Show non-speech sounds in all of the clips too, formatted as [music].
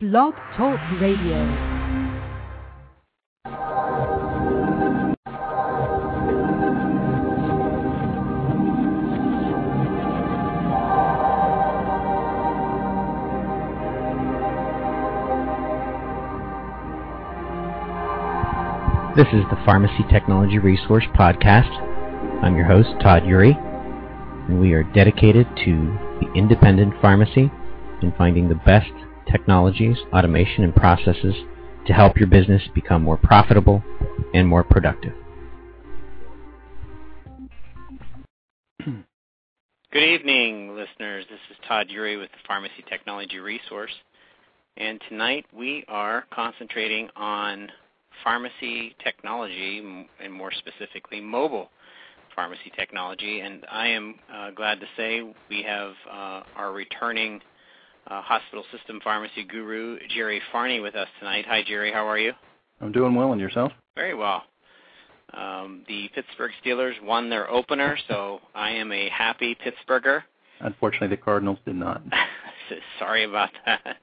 Blog Talk Radio. This is the Pharmacy Technology Resource Podcast. I'm your host, Todd Eury, and we are dedicated to the independent pharmacy and finding the best technologies, automation, and processes to help your business become more profitable and more productive. [clears throat] Good evening, listeners. This is Todd Eury with the Pharmacy Technology Resource. And tonight we are concentrating on pharmacy technology, and more specifically, mobile pharmacy technology. And I am uh, glad to say we have uh, our returning uh, hospital system pharmacy guru, Jerry Fahrni, with us tonight. Hi, Jerry. How are you? I'm doing well, and yourself? Very well. Um, the Pittsburgh Steelers won their opener, so I am a happy Pittsburgher. Unfortunately, the Cardinals did not. [laughs] Sorry about that.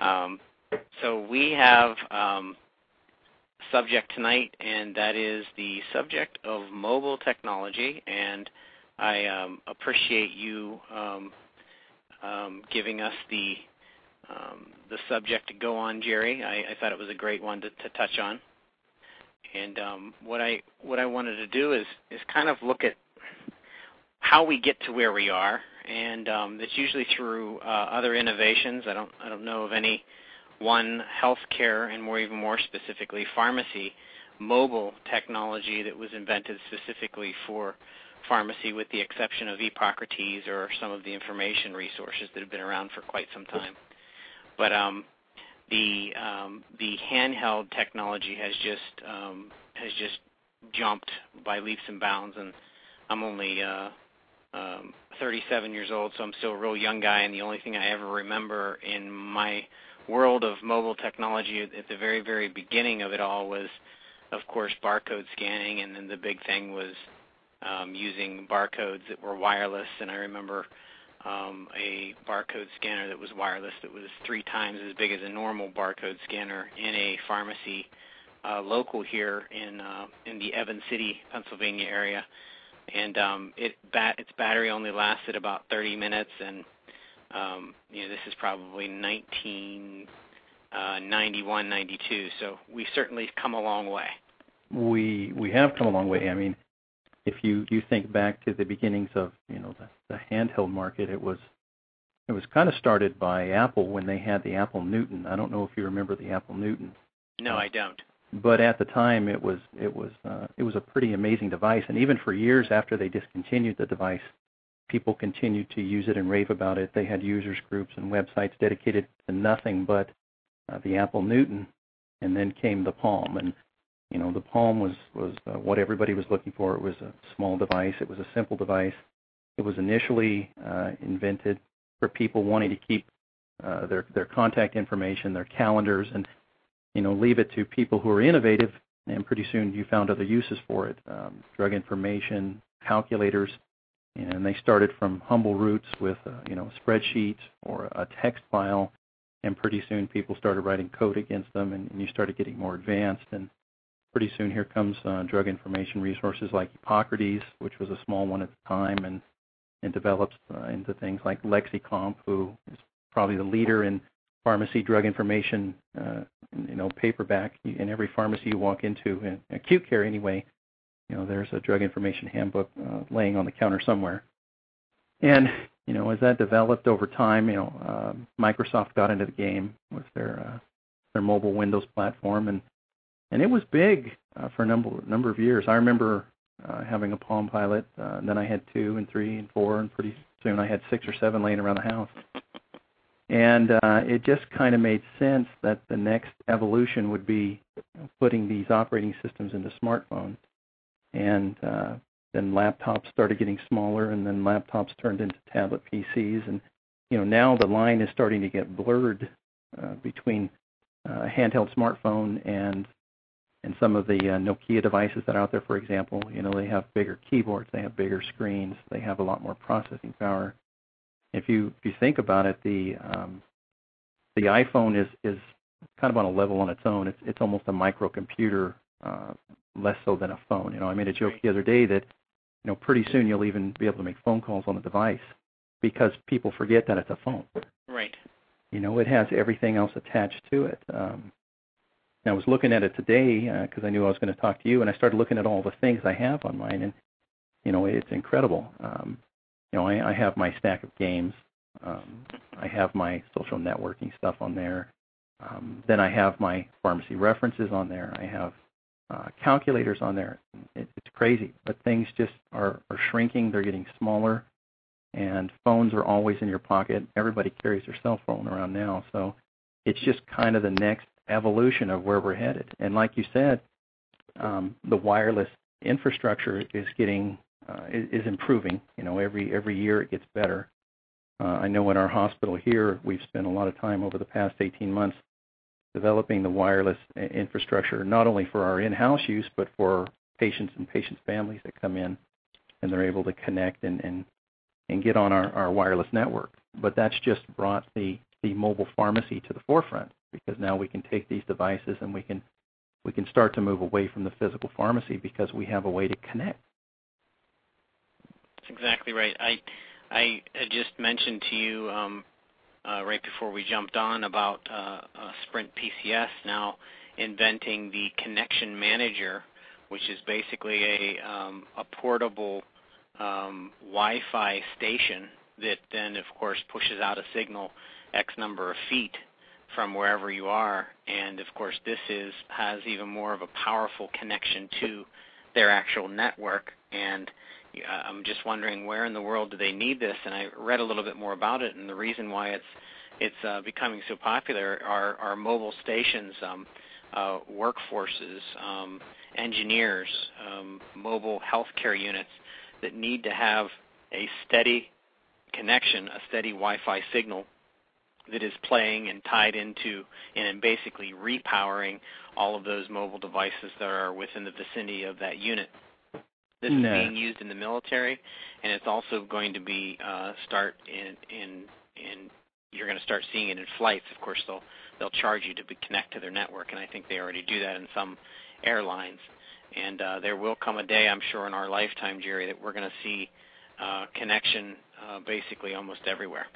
Um, so we have um, subject tonight, and that is the subject of mobile technology. And I um, appreciate you um, um, giving us the um, the subject to go on, Jerry. I, thought it was a great one to, to touch on. And um, what I what I wanted to do is is kind of look at how we get to where we are, and um, it's usually through uh, other innovations. I don't I don't know of any one healthcare and more even more specifically pharmacy mobile technology that was invented specifically for pharmacy with the exception of Epocrates or some of the information resources that have been around for quite some time. But um, the um, the handheld technology has just um, has just jumped by leaps and bounds, and I'm only uh, um, 37 years old, so I'm still a real young guy, and the only thing I ever remember in my world of mobile technology at the very very beginning of it all was of course, barcode scanning, and then the big thing was um, using barcodes that were wireless. And I remember um, a barcode scanner that was wireless that was three times as big as a normal barcode scanner in a pharmacy uh, local here in uh, in the Evans City, Pennsylvania area. And um, it bat- its battery only lasted about 30 minutes, and um, you know this is probably 19 91, 92. So we certainly come a long way. We we have come a long way. I mean, if you you think back to the beginnings of you know the, the handheld market, it was it was kind of started by Apple when they had the Apple Newton. I don't know if you remember the Apple Newton. No, I don't. But at the time, it was it was uh, it was a pretty amazing device, and even for years after they discontinued the device, people continued to use it and rave about it. They had users groups and websites dedicated to nothing but uh, the Apple Newton, and then came the Palm. And you know, the Palm was was uh, what everybody was looking for. It was a small device. It was a simple device. It was initially uh, invented for people wanting to keep uh, their their contact information, their calendars, and you know, leave it to people who are innovative. And pretty soon, you found other uses for it: um, drug information, calculators and they started from humble roots with uh, you know a spreadsheet or a text file, and pretty soon people started writing code against them, and, and you started getting more advanced. And pretty soon here comes uh, drug information resources like Epocrates, which was a small one at the time, and and develops uh, into things like Lexicomp, who is probably the leader in pharmacy drug information, uh, you know, paperback in every pharmacy you walk into, in acute care anyway you know, there's a drug information handbook uh, laying on the counter somewhere. And you know, as that developed over time, you know, uh, Microsoft got into the game with their uh, their mobile Windows platform, and and it was big uh, for a number number of years. I remember having a Palm Pilot, and then I had two and three and four, and pretty soon I had six or seven laying around the house. And it just kind of made sense that the next evolution would be putting these operating systems into smartphones and then laptops started getting smaller, and then laptops turned into tablet PCs, and you know now the line is starting to get blurred uh, between uh, handheld smartphone and and some of the uh, Nokia devices that are out there. For example, you know they have bigger keyboards, they have bigger screens, they have a lot more processing power. If you if you think about it, the um, the iPhone is is kind of on a level on its own. It's it's almost a microcomputer, uh, less so than a phone. You know, I made a joke the other day that you know pretty soon you'll even be able to make phone calls on the device because people forget that it's a phone. Right. You know, it has everything else attached to it. Um, and I was looking at it today because I knew I was going to talk to you, and I started looking at all the things I have on mine, and you know, it's incredible. Um, you know, I, I have my stack of games. Um, I have my social networking stuff on there. Um, then I have my pharmacy references on there. I have uh, calculators on there. It, it's crazy, but things just are, shrinking. They're getting smaller, and phones are always in your pocket. Everybody carries their cell phone around now, so it's just kind of the next evolution of where we're headed. And like you said, um, the wireless infrastructure is getting uh, is, improving. You know, every every year it gets better. Uh, I know in our hospital here, we've spent a lot of time over the past 18 months developing the wireless infrastructure, not only for our in-house use, but for patients and patients' families that come in, and they're able to connect and and, and get on our, our wireless network. But that's just brought the the mobile pharmacy to the forefront because now we can take these devices and we can we can start to move away from the physical pharmacy because we have a way to connect. That's exactly right. I I just mentioned to you um, right before we jumped on about uh, uh, Sprint PCS now inventing the connection manager, which is basically a um, a portable um, Wi-Fi station that then, of course, pushes out a signal X number of feet from wherever you are, and of course, this is has even more of a powerful connection to their actual network. And uh, I'm just wondering where in the world do they need this? And I read a little bit more about it, and the reason why it's it's uh, becoming so popular are, are mobile stations, um, uh, workforces, um, engineers, um, mobile healthcare units that need to have a steady connection, a steady Wi-Fi signal that is playing and tied into and basically repowering all of those mobile devices that are within the vicinity of that unit. This No. is being used in the military, and it's also going to be uh, start in in in. You're going to start seeing it in flights. Of course, they'll they'll charge you to be, connect to their network, and I think they already do that in some airlines. And uh, there will come a day, I'm sure, in our lifetime, Jerry, that we're going to see uh, connection uh, basically almost everywhere.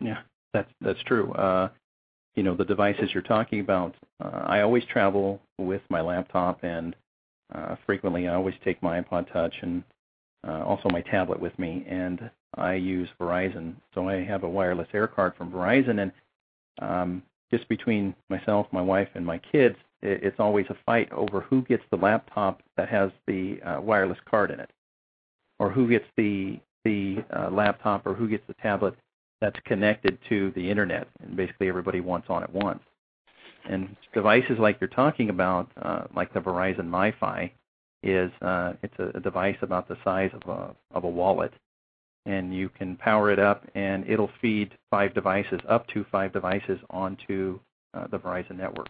Yeah, that's that's true. Uh, you know, the devices you're talking about. Uh, I always travel with my laptop, and uh, frequently I always take my iPod Touch and uh, also my tablet with me. And I use Verizon, so I have a wireless air card from Verizon, and um, just between myself, my wife, and my kids, it, it's always a fight over who gets the laptop that has the uh, wireless card in it, or who gets the the uh, laptop, or who gets the tablet that's connected to the internet, and basically everybody wants on at once. And devices like you're talking about, uh, like the Verizon MiFi, is uh, it's a, a device about the size of a of a wallet, and you can power it up, and it'll feed five devices, up to five devices, onto uh, the Verizon network,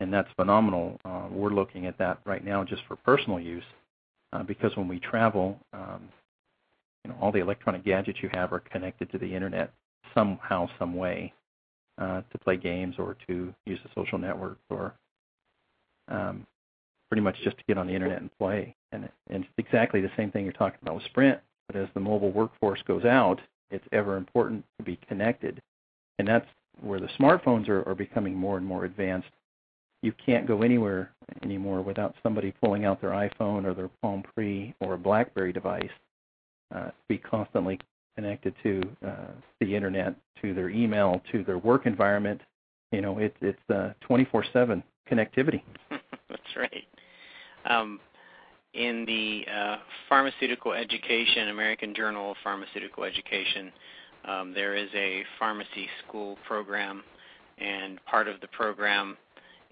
and that's phenomenal. Uh, we're looking at that right now just for personal use, uh, because when we travel, um, you know, all the electronic gadgets you have are connected to the internet somehow, some way, to play games or to use a social network or um, pretty much just to get on the internet and play. And, and it's exactly the same thing you're talking about with Sprint. But as the mobile workforce goes out, it's ever important to be connected, and that's where the smartphones are, are becoming more and more advanced. You can't go anywhere anymore without somebody pulling out their iPhone or their Palm Pre or a BlackBerry device uh, be constantly connected to uh, the internet, to their email, to their work environment. You know, it, it's uh, 24/7 connectivity. [laughs] That's right. Um, in the uh, Pharmaceutical Education, American Journal of Pharmaceutical Education, um, there is a pharmacy school program, and part of the program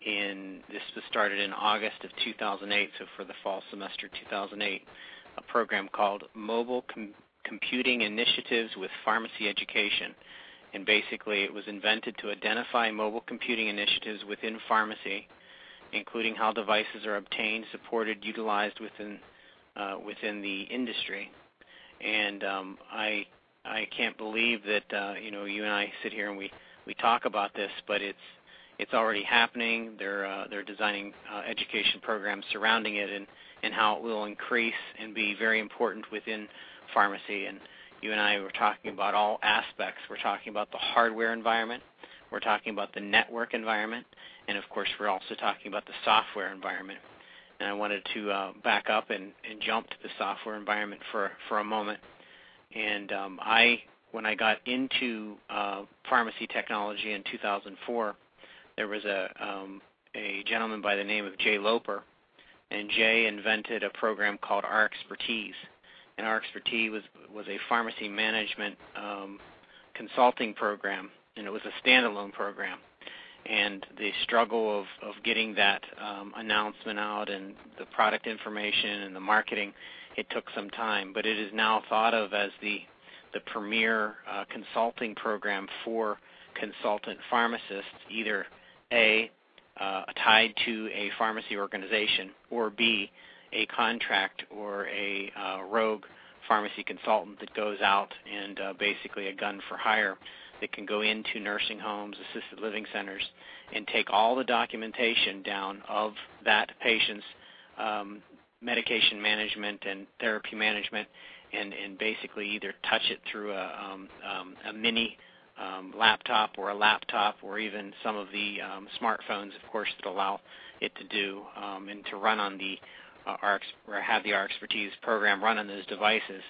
in this was started in August of 2008, so for the fall semester 2008, a program called Mobile Com- Computing Initiatives with Pharmacy Education. And basically, it was invented to identify mobile computing initiatives within pharmacy including how devices are obtained, supported, utilized within uh, within the industry. And um, I I can't believe that uh, you know you and I sit here and we we talk about this, but it's it's already happening. They're uh, they're designing uh, education programs surrounding it and and how it will increase and be very important within pharmacy. And you and I were talking about all aspects. We're talking about the hardware environment. We're talking about the network environment, and of course, we're also talking about the software environment. And I wanted to uh, back up and, and jump to the software environment for for a moment. And um, I, when I got into uh, pharmacy technology in 2004, there was a um, a gentleman by the name of Jay Loper, and Jay invented a program called RxPertise. And RxPertise was was a pharmacy management um, consulting program, and it was a standalone program. And the struggle of, of getting that um, announcement out and the product information and the marketing, it took some time. But it is now thought of as the the premier uh, consulting program for consultant pharmacists, either a, uh, tied to a pharmacy organization, or B, a contract or a uh, rogue pharmacy consultant that goes out and uh, basically a gun for hire that can go into nursing homes, assisted living centers, and take all the documentation down of that patient's um, medication management and therapy management, and, and basically either touch it through a, um, um, a mini um, laptop or a laptop or even some of the um, smartphones, of course, that allow it to do um, and to run on the our or have the RxPertise program run on those devices.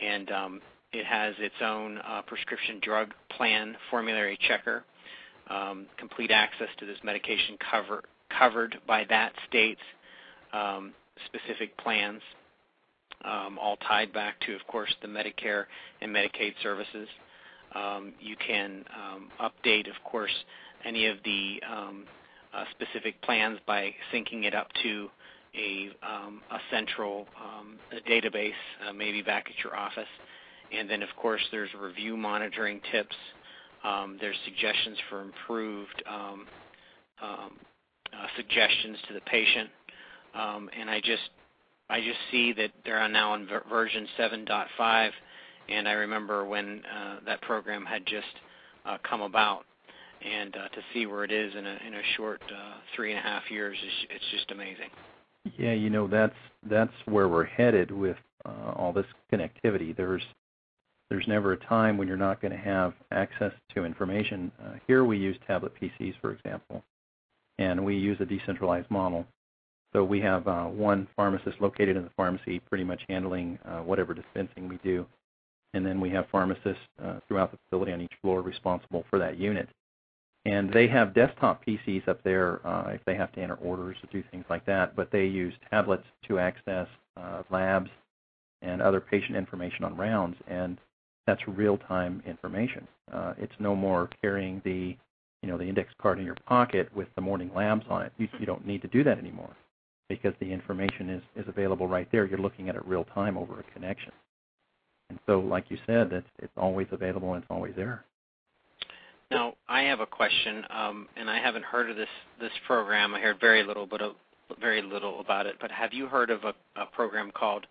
And um, it has its own uh, prescription drug plan formulary checker, um, complete access to this medication cover, covered by that state's um, specific plans, um, all tied back to, of course, the Medicare and Medicaid services. Um, you can um, update, of course, any of the uh, specific plans by syncing it up to a, um, central um, database, uh, maybe back at your office. And then, of course, there's review monitoring tips. Um, there's suggestions for improved uh, suggestions to the patient. And I just I just see that they're now in ver- version 7.5 and I remember when uh, that program had just come about, and to see where it is in a a short three and a half years is it's just amazing. Yeah, you know that's that's where we're headed with uh, all this connectivity. There's there's never a time when you're not going to have access to information. Uh, here we use tablet PCs, for example, and we use a decentralized model. So we have uh, one pharmacist located in the pharmacy, pretty much handling uh, whatever dispensing we do and then we have pharmacists uh, throughout the facility on each floor responsible for that unit. And they have desktop PCs up there uh, if they have to enter orders or do things like that, but they use tablets to access uh, labs and other patient information on rounds, and that's real-time information. Uh, it's no more carrying the, you know, the index card in your pocket with the morning labs on it. You, you don't need to do that anymore because the information is, is available right there. You're looking at it real time over a connection. And so, like you said, it's it's always available and it's always there. Now, I have a question, um, and I haven't heard of this this program. I heard very little, but a, very little about it. But have you heard of a, a program called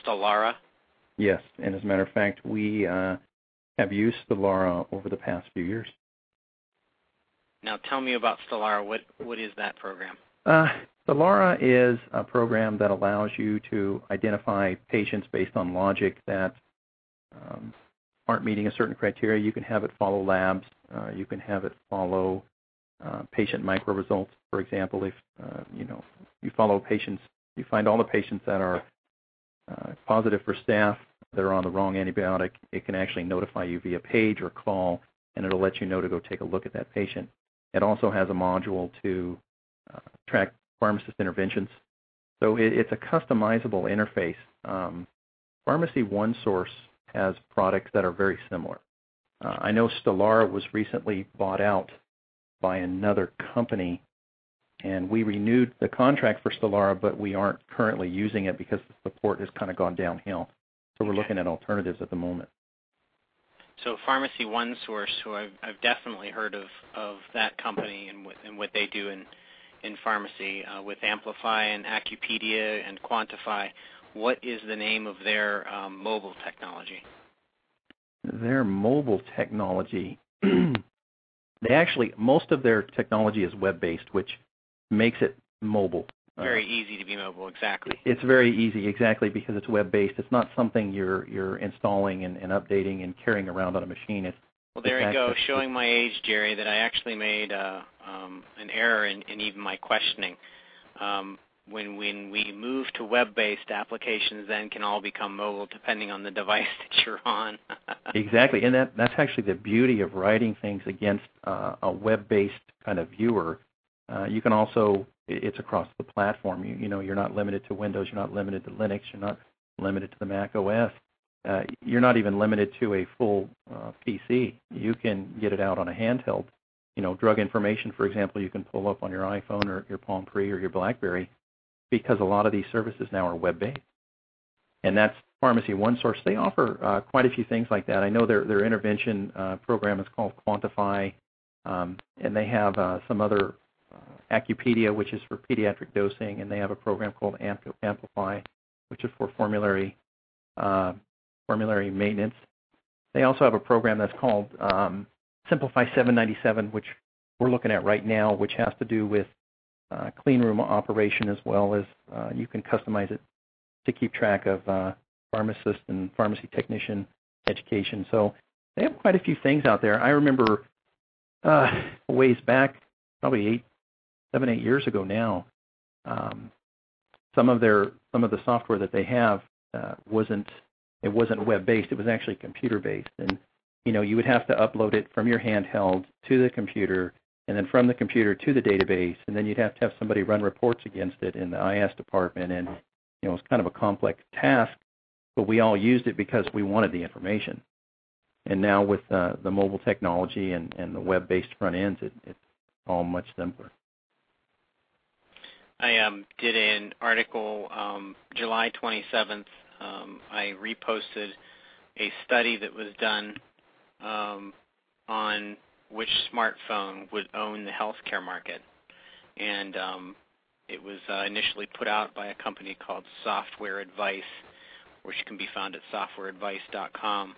Stellara? Yes, and as a matter of fact, we uh, have used Stellara over the past few years. Now, tell me about Stellara. What what is that program? Uh, Stellara is a program that allows you to identify patients based on logic that um, aren't meeting a certain criteria, you can have it follow labs. Uh, you can have it follow uh, patient micro results. For example, if uh, you know you follow patients, you find all the patients that are uh, positive for staph that are on the wrong antibiotic, it can actually notify you via page or call, and it'll let you know to go take a look at that patient. It also has a module to uh, track pharmacist interventions. So it, it's a customizable interface. Um, Pharmacy One Source has products that are very similar. Uh, I know Stellara was recently bought out by another company, and we renewed the contract for Stellara, but we aren't currently using it because the support has kind of gone downhill. So we're looking at alternatives at the moment. So Pharmacy One Source, who I've, I've definitely heard of of that company and what, and what they do in in pharmacy uh, with Amplify and Acupedia and Quantify what is the name of their um, mobile technology? Their mobile technology. [clears throat] they actually most of their technology is web-based, which makes it mobile. Very uh, easy to be mobile, exactly. It's very easy, exactly, because it's web-based. It's not something you're you're installing and, and updating and carrying around on a machine. It's well, there you go, showing my age, Jerry, that I actually made uh, um, an error in, in even my questioning. Um, when when we move to web-based applications, then can all become mobile depending on the device [laughs] that you're on. [laughs] exactly, and that that's actually the beauty of writing things against uh, a web-based kind of viewer. Uh, you can also it's across the platform. You, you know, you're not limited to Windows, you're not limited to Linux, you're not limited to the Mac OS. Uh, you're not even limited to a full uh, PC. You can get it out on a handheld. You know, drug information, for example, you can pull up on your iPhone or your Palm Pre or your BlackBerry because a lot of these services now are web-based. And that's Pharmacy One Source. They offer uh, quite a few things like that. I know their their intervention uh, program is called Quantify, um, and they have uh, some other uh, Accupedia, which is for pediatric dosing, and they have a program called Amplify, which is for formulary uh, formulary maintenance. They also have a program that's called um, Simplify 797, which we're looking at right now, which has to do with uh, clean room operation as well as uh, you can customize it to keep track of uh, pharmacist and pharmacy technician education. So they have quite a few things out there. I remember uh, ways back, probably eight, seven, eight years ago now, um, some of their some of the software that they have uh, wasn't it wasn't web based. It was actually computer based, and you know you would have to upload it from your handheld to the computer and then from the computer to the database, and then you'd have to have somebody run reports against it in the IS department, and you know it's kind of a complex task, but we all used it because we wanted the information. And now with uh, the mobile technology and, and the web-based front ends, it, it's all much simpler. I um, did an article um, July 27th. Um, I reposted a study that was done um, on which smartphone would own the healthcare market. And um, it was uh, initially put out by a company called Software Advice, which can be found at softwareadvice.com.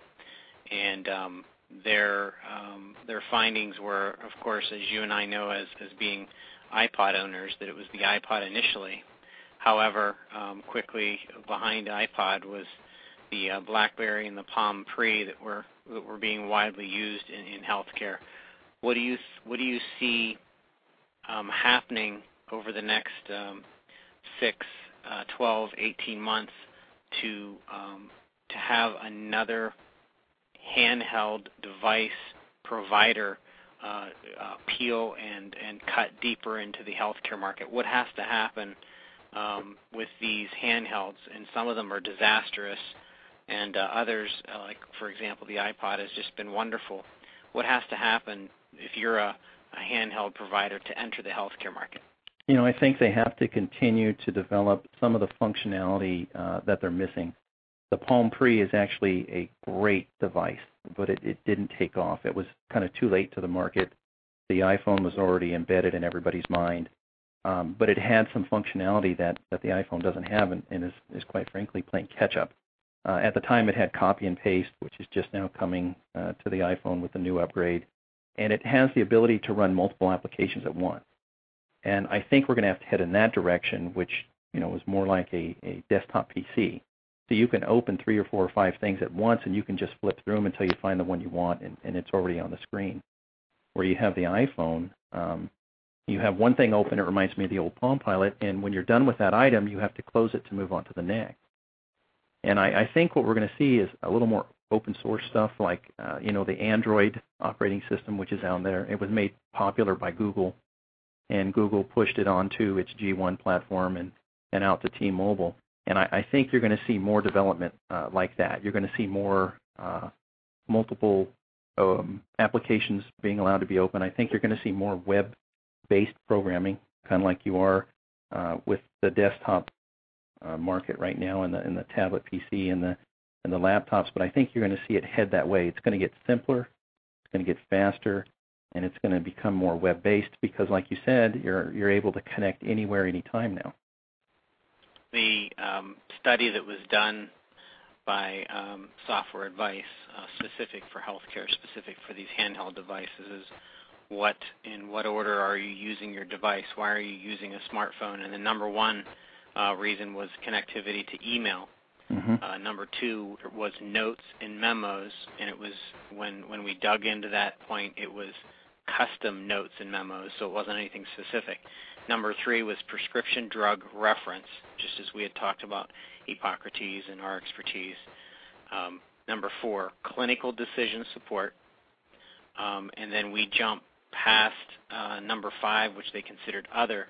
And um, their um, their findings were, of course, as you and I know, as as being iPod owners, that it was the iPod initially. However, um, quickly behind iPod was the uh, BlackBerry and the Palm Pre that were that were being widely used in, in healthcare. What do you what do you see um, happening over the next um, six, uh, 12, 18 months to um, to have another handheld device provider uh, uh, peel and and cut deeper into the healthcare market? What has to happen with these handhelds? And some of them are disastrous, and others, like for example, the iPod has just been wonderful. What has to happen if you're a, a handheld provider to enter the healthcare market? You know, I think they have to continue to develop some of the functionality uh, that they're missing. The Palm Pre is actually a great device, but it, it didn't take off. It was kind of too late to the market. The iPhone was already embedded in everybody's mind, um, but it had some functionality that, that the iPhone doesn't have and, and is, is quite frankly playing catch up. Uh, at the time, it had copy and paste, which is just now coming uh, to the iPhone with the new upgrade and it has the ability to run multiple applications at once. And I think we're going to have to head in that direction, which you know is more like a, a desktop PC. So you can open three or four or five things at once, and you can just flip through them until you find the one you want, and, and it's already on the screen. Where you have the iPhone, um, you have one thing open. It reminds me of the old Palm Pilot, and when you're done with that item, you have to close it to move on to the next. And I, I think what we're going to see is a little more open source stuff like uh, you know the Android operating system, which is out there. It was made popular by Google, and Google pushed it onto its G1 platform and and out to T-Mobile. And I, I think you're going to see more development uh, like that. You're going to see more uh, multiple um, applications being allowed to be open. I think you're going to see more web-based programming, kind of like you are uh, with the desktop uh, market right now and the and the tablet PC and the and the laptops, but I think you're going to see it head that way. It's going to get simpler, it's going to get faster, and it's going to become more web-based because, like you said, you're you're able to connect anywhere, anytime now. The um, study that was done by um, Software Advice, uh, specific for healthcare, specific for these handheld devices, is what in what order are you using your device? Why are you using a smartphone? And the number one uh, reason was connectivity to email. Mm-hmm. Uh, number two was notes and memos, and it was when when we dug into that point, it was custom notes and memos, so it wasn't anything specific. Number three was prescription drug reference, just as we had talked about Epocrates and RxPertise. Um, number four, clinical decision support. Um, and then we jump past uh, number five, which they considered other,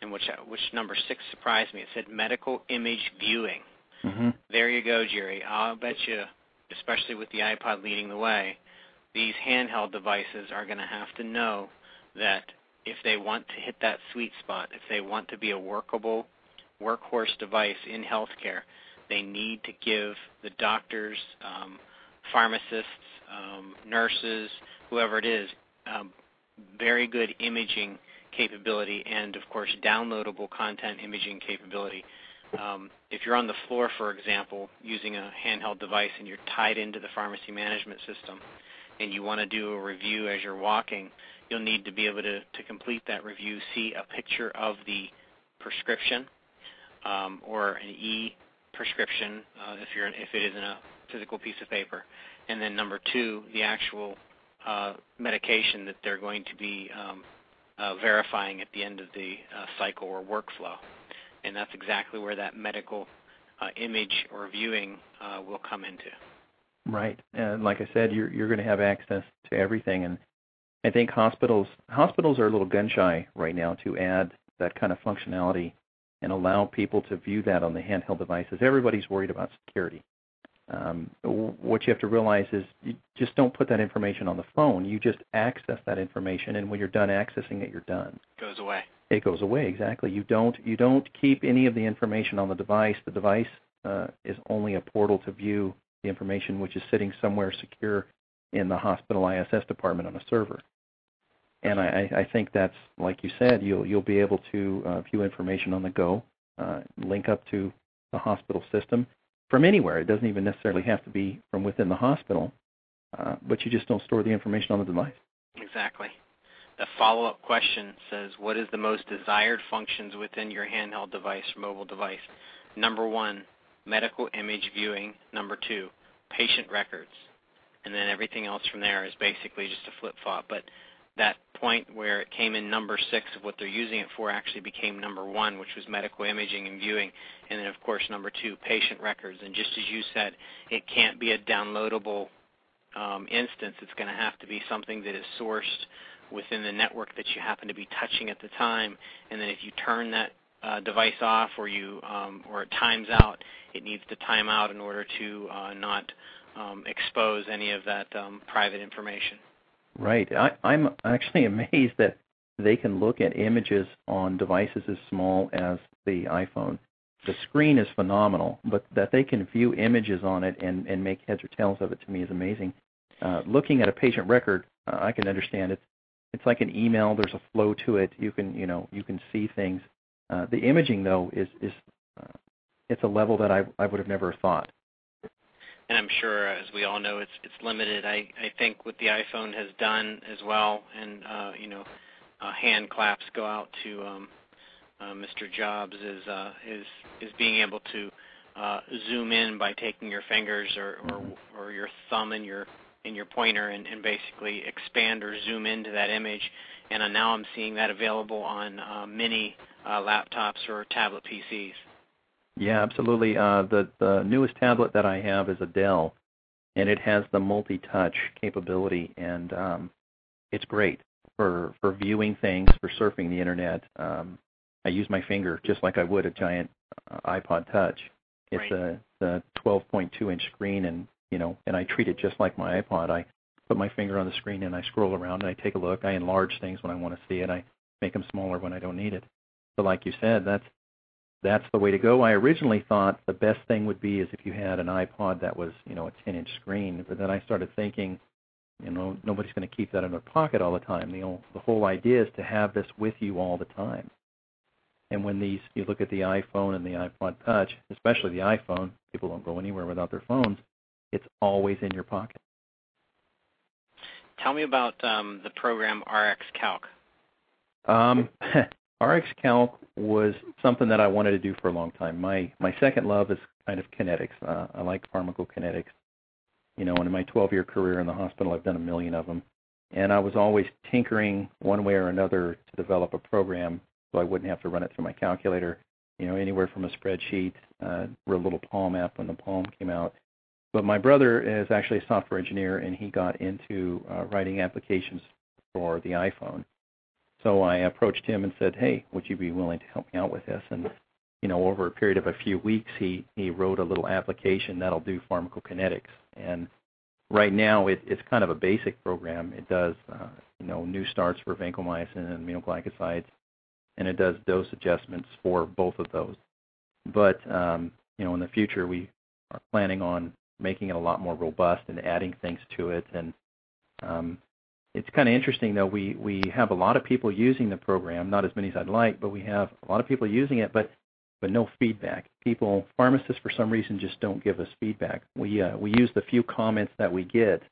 and which which number six surprised me. It said medical image viewing. Mm-hmm. There you go, Jerry. I'll bet you, especially with the iPod leading the way, these handheld devices are going to have to know that if they want to hit that sweet spot, if they want to be a workable workhorse device in healthcare, they need to give the doctors, um, pharmacists, um, nurses, whoever it is, um, very good imaging capability and, of course, downloadable content imaging capability. Um, if you're on the floor, for example, using a handheld device and you're tied into the pharmacy management system, and you want to do a review as you're walking, you'll need to be able to, to complete that review, see a picture of the prescription um, or an e-prescription uh, if, if it isn't a physical piece of paper, and then number two, the actual uh, medication that they're going to be um, uh, verifying at the end of the uh, cycle or workflow. And that's exactly where that medical uh, image or viewing uh, will come into. Right. And like I said, you're you're going to have access to everything, and I think hospitals hospitals are a little gun shy right now to add that kind of functionality and allow people to view that on the handheld devices. Everybody's worried about security. Um, what you have to realize is you just don't put that information on the phone. You just access that information, and when you're done accessing it, you're done. Goes away. It goes away exactly. You don't you don't keep any of the information on the device. The device uh, is only a portal to view the information, which is sitting somewhere secure in the hospital ISS department on a server. And I, I think that's like you said, you'll you'll be able to uh, view information on the go, uh, link up to the hospital system from anywhere. It doesn't even necessarily have to be from within the hospital, uh, but you just don't store the information on the device. Exactly. The follow-up question says, what is the most desired functions within your handheld device or mobile device? Number one, medical image viewing. Number two, patient records. And then everything else from there is basically just a flip-flop. But that point where it came in number six of what they're using it for actually became number one, which was medical imaging and viewing. And then, of course, number two, patient records. And just as you said, it can't be a downloadable um, instance. It's going to have to be something that is sourced within the network that you happen to be touching at the time. And then if you turn that uh, device off or you um, or it times out, it needs to time out in order to uh, not um, expose any of that um, private information. Right. I, I'm actually [laughs] amazed that they can look at images on devices as small as the iPhone. The screen is phenomenal, but that they can view images on it and, and make heads or tails of it to me is amazing. Uh, looking at a patient record, uh, I can understand it's it's like an email. There's a flow to it. You can you know you can see things. Uh, the imaging though is is uh, it's a level that I I would have never thought and I'm sure, as we all know, it's it's limited. I I think what the iPhone has done as well, and uh, you know, uh, hand claps go out to um, uh, Mr. Jobs is uh, is is being able to uh, zoom in by taking your fingers or or, or your thumb and your in your pointer and, and basically expand or zoom into that image. And uh, now I'm seeing that available on uh, mini uh, laptops or tablet PCs. Yeah, absolutely. Uh, the the newest tablet that I have is a Dell, and it has the multi-touch capability, and um, it's great for for viewing things, for surfing the internet. Um, I use my finger just like I would a giant uh, iPod Touch. It's right. a the 12.2 inch screen, and you know, and I treat it just like my iPod. I put my finger on the screen and I scroll around and I take a look. I enlarge things when I want to see it. I make them smaller when I don't need it. So, like you said, that's that's the way to go. I originally thought the best thing would be is if you had an iPod that was, you know, a 10-inch screen. But then I started thinking, you know, nobody's going to keep that in their pocket all the time. The, the whole idea is to have this with you all the time. And when these, you look at the iPhone and the iPod Touch, especially the iPhone, people don't go anywhere without their phones. It's always in your pocket. tell me about um, the program RxCalc. Um, [laughs] RxCalc was something that I wanted to do for a long time. My my second love is kind of kinetics. Uh, I like pharmacokinetics. You know, and in my 12-year career in the hospital, I've done a million of them, and I was always tinkering one way or another to develop a program so I wouldn't have to run it through my calculator. You know, anywhere from a spreadsheet, uh, a little Palm app when the Palm came out. But my brother is actually a software engineer, and he got into uh, writing applications for the iPhone. So I approached him and said, "Hey, would you be willing to help me out with this?" And you know, over a period of a few weeks, he he wrote a little application that'll do pharmacokinetics. And right now, it, it's kind of a basic program. It does uh, you know new starts for vancomycin and aminoglycosides, and it does dose adjustments for both of those. But um, you know, in the future, we are planning on making it a lot more robust and adding things to it. And um, it's kind of interesting though. We we have a lot of people using the program, not as many as I'd like, but we have a lot of people using it, but but no feedback. People, pharmacists, for some reason, just don't give us feedback. We uh, we use the few comments that we get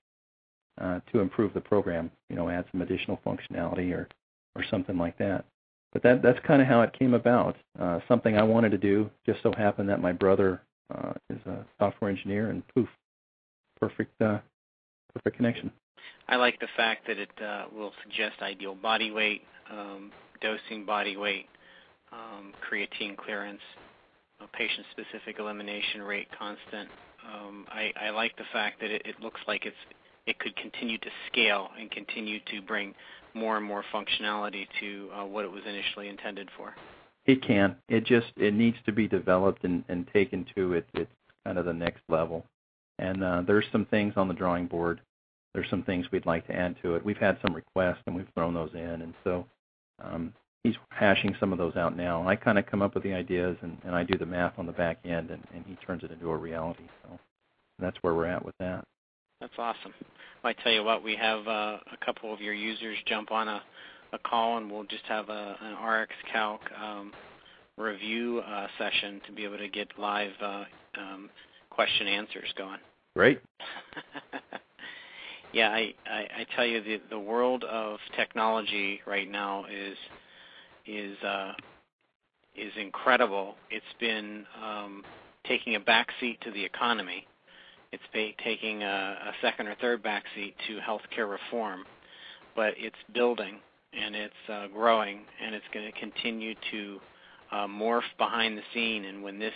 uh, to improve the program. You know, add some additional functionality or or something like that. But that that's kind of how it came about. Uh, something I wanted to do. Just so happened that my brother uh, is a software engineer, and poof, perfect uh, perfect connection. I like the fact that it uh, will suggest ideal body weight, um, dosing body weight, um, creatine clearance, patient-specific elimination rate constant. Um, I, I, like the fact that it, it, looks like it's it could continue to scale and continue to bring more and more functionality to uh, what it was initially intended for. It can. It just it needs to be developed and, and taken to it. It's kind of the next level. And uh, there's some things on the drawing board there's some things we'd like to add to it. We've had some requests and we've thrown those in, and so um, he's hashing some of those out now. And I kind of come up with the ideas and, and I do the math on the back end, and, and he turns it into a reality. So that's where we're at with that. That's awesome. Well, I tell you what, we have uh, a couple of your users jump on a, a call, and we'll just have a, an RxCalc um, review uh, session to be able to get live uh, um, question answers going. Great. [laughs] Yeah, I, I, I tell you the the world of technology right now is is uh, is incredible. It's been um, taking a backseat to the economy. It's taking a, a second or third backseat to healthcare reform, but it's building and it's uh, growing and it's going to continue to uh, morph behind the scene. And when this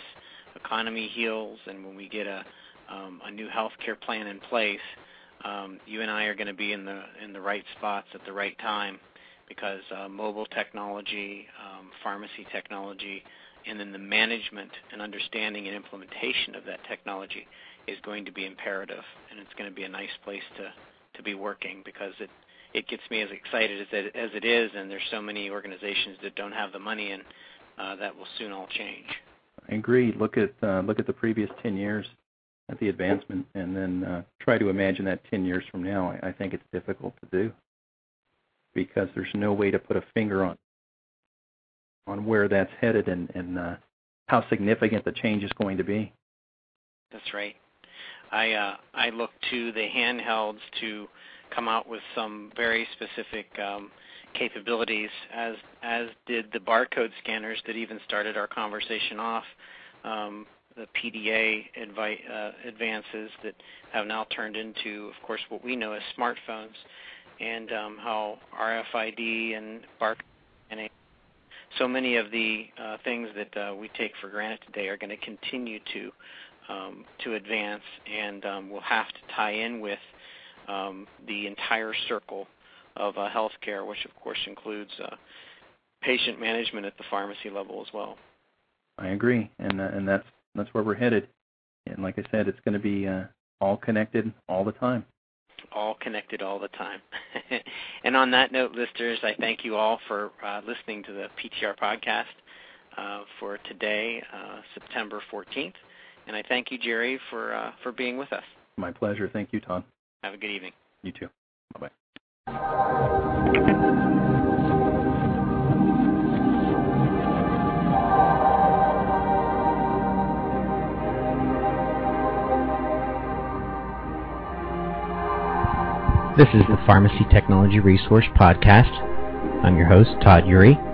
economy heals and when we get a um, a new healthcare plan in place, um, you and I are going to be in the in the right spots at the right time because uh, mobile technology, um, pharmacy technology, and then the management and understanding and implementation of that technology is going to be imperative, and it's going to be a nice place to to be working because it it gets me as excited as it, as it is, and there's so many organizations that don't have the money, and uh, that will soon all change. I agree. Look at uh, look at the previous 10 years at the advancement and then uh, try to imagine that 10 years from now, I, I think it's difficult to do because there's no way to put a finger on on where that's headed and, and uh, how significant the change is going to be. That's right. I uh, I look to the handhelds to come out with some very specific um, capabilities, as as did the barcode scanners that even started our conversation off. Um, the PDA advi- uh, advances that have now turned into, of course, what we know as smartphones, and um, how RFID and barcode so many of the uh, things that uh, we take for granted today are going to continue to um, to advance, and um, will have to tie in with um, the entire circle of uh, healthcare, which of course includes uh, patient management at the pharmacy level as well. I agree, and uh, and that's that's where we're headed. And like I said, it's going to be uh, all connected all the time. All connected all the time. [laughs] and on that note, listeners, I thank you all for uh, listening to the PTR podcast uh, for today, uh, September 14th. And I thank you, Jerry, for uh, for being with us. My pleasure. Thank you, Todd. Have a good evening. You too. Bye bye. This is the Pharmacy Technology Resource Podcast. I'm your host, Todd Eury.